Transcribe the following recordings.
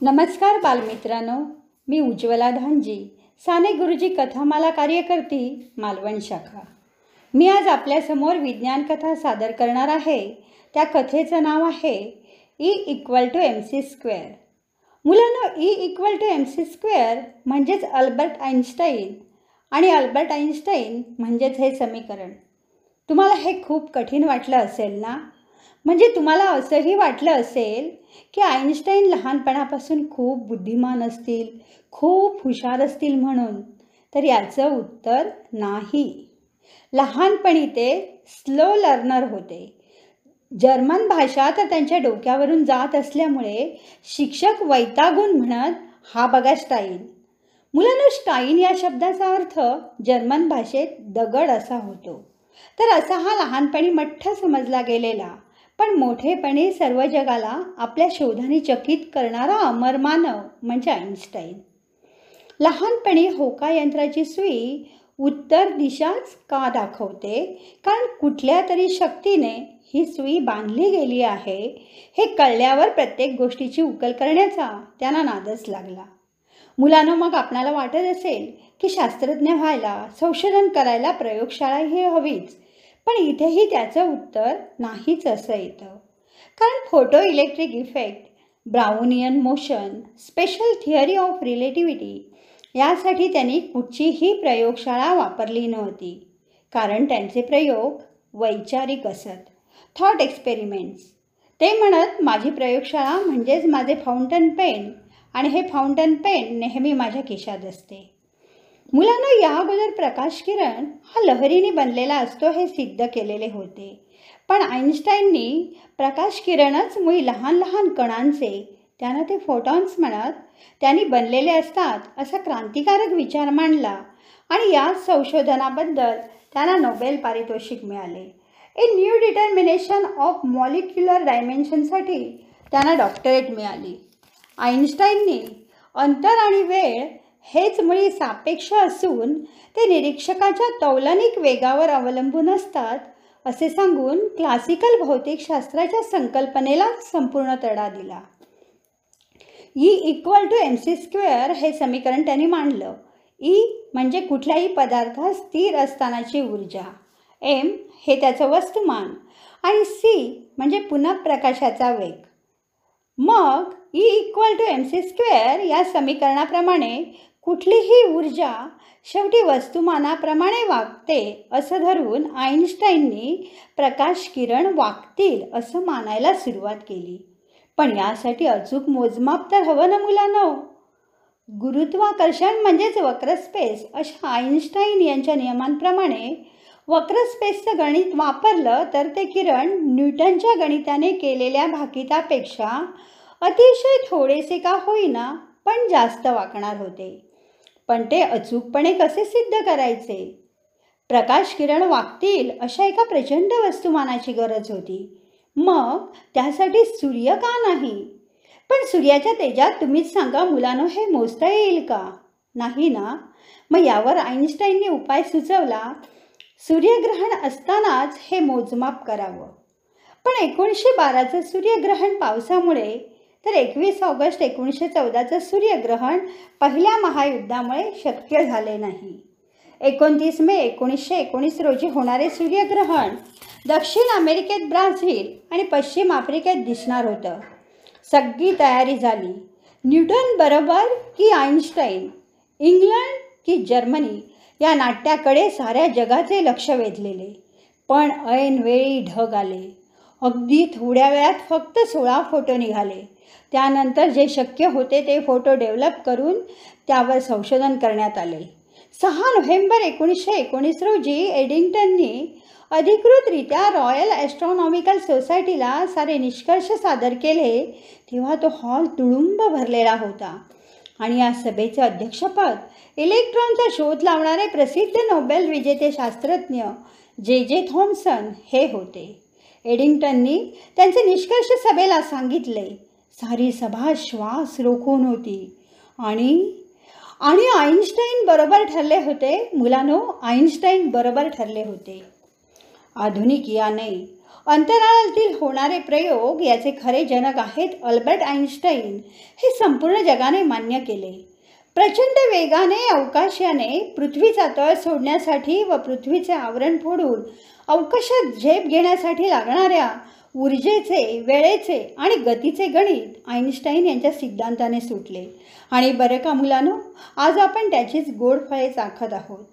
नमस्कार बालमित्रांनो मी उज्ज्वला धांजी साने गुरुजी कथामाला कार्यकर्ती मालवण शाखा. मी आज आपल्यासमोर विज्ञान कथा सादर करणार आहे. त्या कथेचं नाव आहे E equal to M C square मुलांना E equal to M C square म्हणजेच अल्बर्ट आईन्स्टाईन आणि अल्बर्ट आईन्स्टाईन म्हणजेच हे समीकरण. तुम्हाला हे खूप कठीण वाटलं असेल ना? म्हणजे तुम्हाला असंही वाटलं असेल की आईन्स्टाईन लहानपणापासून खूप बुद्धिमान असतील खूप हुशार असतील म्हणून तर याचं उत्तर नाही. लहानपणी ते स्लो लर्नर होते. जर्मन भाषा तर त्यांच्या डोक्यावरून जात असल्यामुळे शिक्षक वैतागून म्हणत हा बघा स्टाईन. मुलांना स्टाईन या शब्दाचा अर्थ जर्मन भाषेत दगड असा होतो. तर असा हा लहानपणी मठ्ठ समजला गेलेला पण मोठेपणी सर्व जगाला आपल्या शोधाने चकित करणारा अमर मानव म्हणजे आईन्स्टाईन लहानपणी होका यंत्राची सुई उत्तर दिशाच का दाखवते? कारण कुठल्या तरी शक्तीने ही सुई बांधली गेली आहे. हे कळल्यावर प्रत्येक गोष्टीची उकल करण्याचा त्यांना नादच लागला. मुलांना मग आपणाला वाटत असेल की शास्त्रज्ञ व्हायला संशोधन करायला प्रयोगशाळा ही हवीच. पण इथेही त्याचं उत्तर नाहीच असं येतं. कारण photo electric effect Brownian motion special theory of relativity यासाठी त्यांनी कुठचीही प्रयोगशाळा वापरली नव्हती. कारण त्यांचे प्रयोग वैचारिक असत. थॉट एक्सपेरिमेंट्स ते म्हणत माझी प्रयोगशाळा म्हणजेच माझे फाउंटन पेन आणि हे फाउंटन पेन नेहमी माझ्या खिशात असते. मुलांना या अगोदर प्रकाश किरण हा लहरीने बनलेला असतो हे सिद्ध केलेले होते. पण आईन्स्टाईननी प्रकाश किरणच मुळी लहान लहान कणांचे त्यांना ते फोटॉन्स म्हणत त्यांनी बनलेले असतात असा क्रांतिकारक विचार मांडला आणि या संशोधनाबद्दल त्यांना नोबेल पारितोषिक मिळाले. A new determination of molecular डायमेन्शनसाठी त्यांना डॉक्टरेट मिळाली. आईन्स्टाईननी अंतर आणि वेळ हेच मुळी सापेक्ष असून ते निरीक्षकाच्या तौलनिक वेगावर अवलंबून असतात असे सांगून क्लासिकल भौतिकशास्त्राच्या संकल्पनेला संपूर्ण तडा दिला. E equal to M C square हे समीकरण त्यांनी मांडलं. ई म्हणजे कुठल्याही पदार्थात स्थिर असतानाची ऊर्जा. एम हे त्याचं वस्तुमान. आणि सी म्हणजे पुन्हा प्रकाशाचा वेग. मग E equal to M C square या समीकरणाप्रमाणे कुठलीही ऊर्जा शेवटी वस्तुमानाप्रमाणे वागते असं धरून आईन्स्टाईननी प्रकाश किरण वागतील असं मानायला सुरुवात केली. पण यासाठी अचूक मोजमाप तर हवं ना मुलांना. गुरुत्वाकर्षण म्हणजेच वक्रस्पेस अशा आईन्स्टाईन यांच्या नियमांप्रमाणे वक्रस्पेसचं गणित वापरलं तर ते किरण न्यूटनच्या गणिताने केलेल्या भाकितापेक्षा अतिशय थोडेसे का होईना पण जास्त वाकणार होते. पण ते अचूकपणे कसे सिद्ध करायचे? प्रकाश किरण वागतील अशा एका प्रचंड वस्तुमानाची गरज होती. मग त्यासाठी सूर्य का नाही? पण सूर्याच्या तेजात तुम्हीच सांगा मुलांनो हे मोजता येईल का? नाही ना? मग यावर आईन्स्टाईनने उपाय सुचवला. सूर्यग्रहण असतानाच हे मोजमाप करावं. पण एकोणीसशे बाराचं सूर्यग्रहण पावसामुळे तर एकवीस ऑगस्ट एकोणीसशे चौदाचं सूर्यग्रहण पहिल्या महायुद्धामुळे शक्य झाले नाही. एकोणतीस मे एकोणीसशे एकोणीस रोजी होणारे सूर्यग्रहण दक्षिण अमेरिकेत ब्राझील आणि पश्चिम आफ्रिकेत दिसणार होतं. सगळी तयारी झाली. न्यूटन बरोबर की आईन्स्टाईन इंग्लंड की जर्मनी? या नाट्याकडे साऱ्या जगाचे लक्ष वेधलेले. पण ऐनवेळी ढग आले. अगदी थोड्या वेळात फक्त सोळा फोटो निघाले. त्यानंतर जे शक्य होते ते फोटो डेव्हलप करून त्यावर संशोधन करण्यात आले. सहा नोव्हेंबर एकोणीसशे एकोणीस रोजी एडिंग्टननी अधिकृतरित्या रॉयल ॲस्ट्रॉनॉमिकल सोसायटीला सारे निष्कर्ष सादर केले तेव्हा तो हॉल तुडुंब भरलेला होता. आणि या सभेचे अध्यक्षपद इलेक्ट्रॉनचा शोध लावणारे प्रसिद्ध नोबेल विजेते शास्त्रज्ञ जे जे थॉम्सन हे होते. एडिंग्टननी त्यांचे निष्कर्ष सभेला सांगितले. सारी सभा श्वास रोखून होती. आणि आणि आईन्स्टाईन बरोबर ठरले होते. मुलांनो आईन्स्टाईन बरोबर ठरले होते. आधुनिक याने अंतराळातील होणारे प्रयोग याचे खरे जनक आहेत अल्बर्ट आईन्स्टाईन हे संपूर्ण जगाने मान्य केले. प्रचंड वेगाने अवकाशाने पृथ्वीचा तळ सोडण्यासाठी व पृथ्वीचे आवरण फोडून अवकाशात झेप घेण्यासाठी लागणाऱ्या ऊर्जेचे वेळेचे आणि गतीचे गणित आईन्स्टाईन यांच्या सिद्धांताने सुटले. आणि बरं का मुलांनो? आज आपण त्याचीच गोड फळे चाखत आहोत.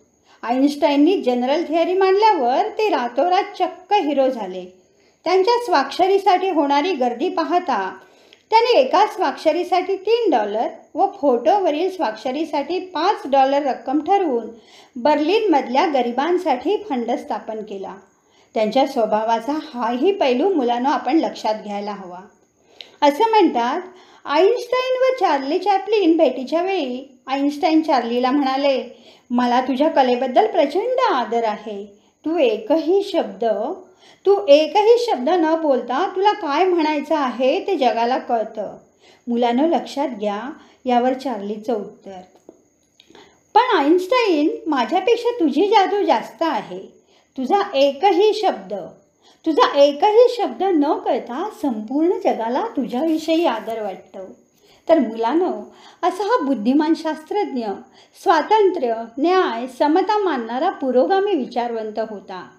आईन्स्टाईननी जनरल थिअरी मांडल्यावर ते रातोरात चक्क हिरो झाले. त्यांच्या स्वाक्षरीसाठी होणारी गर्दी पाहता त्याने एका स्वाक्षरीसाठी तीन डॉलर व फोटोवरील स्वाक्षरीसाठी पाच डॉलर रक्कम ठरवून बर्लिनमधल्या गरिबांसाठी फंड स्थापन केला. त्यांच्या स्वभावाचा हाही पैलू मुलांना आपण लक्षात घ्यायला हवा. असं म्हणतात आईन्स्टाईन व चार्ली चॅपलिन भेटीच्या वेळी आईन्स्टाईन चार्लीला म्हणाले मला तुझ्या कलेबद्दल प्रचंड आदर आहे. तू एकही शब्द तू एकही शब्द न बोलता तुला काय म्हणायचं आहे ते जगाला कळतं. मुलानं लक्षात घ्या यावर चार्लीचं उत्तर. पण आईन्स्टाईन माझ्यापेक्षा तुझी जादू जास्त आहे. तुझा एकही शब्द तुझा एकही शब्द न कळता संपूर्ण जगाला तुझ्याविषयी आदर वाटतो. तर मुलांनो असा हा बुद्धिमान शास्त्रज्ञ स्वातंत्र्य न्याय समता मानणारा पुरोगामी विचारवंत होता.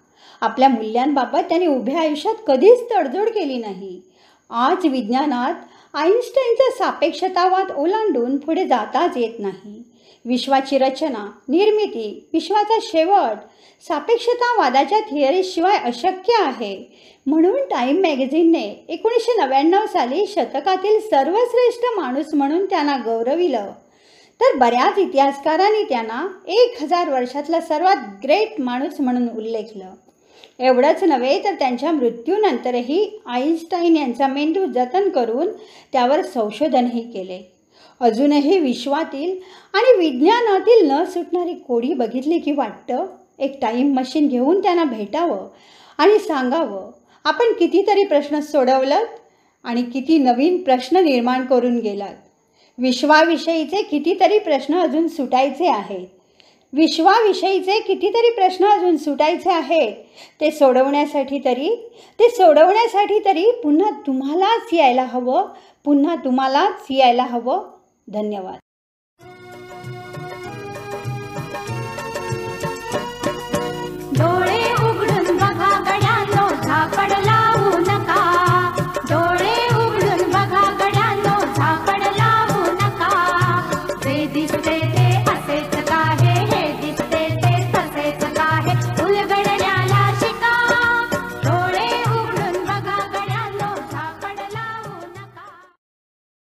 आपल्या मूल्यांबाबत त्याने उभ्या आयुष्यात कधीच तडजोड केली नाही. आज विज्ञानात आईन्स्टाईनचा सापेक्षतावाद ओलांडून पुढे जाताच येत नाही. विश्वाची रचना निर्मिती विश्वाचा शेवट सापेक्षतावादाच्या थिअरीशिवाय अशक्य आहे. म्हणून टाईम मॅगझिनने एकोणीसशे नव्याण्णव साली शतकातील सर्वश्रेष्ठ माणूस म्हणून त्यांना गौरविलं. तर बऱ्याच इतिहासकारांनी त्यांना एक हजार वर्षातला सर्वात ग्रेट माणूस म्हणून उल्लेखलं. एवढंच नव्हे तर त्यांच्या मृत्यूनंतरही आईन्स्टाईन यांचा मेंदू जतन करून त्यावर संशोधनही केले. अजूनही विश्वातील आणि विज्ञानातील न सुटणारी कोडी बघितली की वाटतं? एक टाईम मशीन घेऊन त्यांना भेटावं आणि सांगावं आपण कितीतरी प्रश्न सोडवलात आणि किती नवीन प्रश्न निर्माण करून गेलात. विश्वाविषयीचे कितीतरी प्रश्न अजून सुटायचे आहेत. विश्वाविषयीचे कितीतरी प्रश्न अजून सुटायचे आहेत. ते सोडवण्यासाठी तरी ते सोडवण्यासाठी तरी पुन्हा तुम्हालाच यायला हवं पुन्हा तुम्हालाच यायला हवं. धन्यवाद.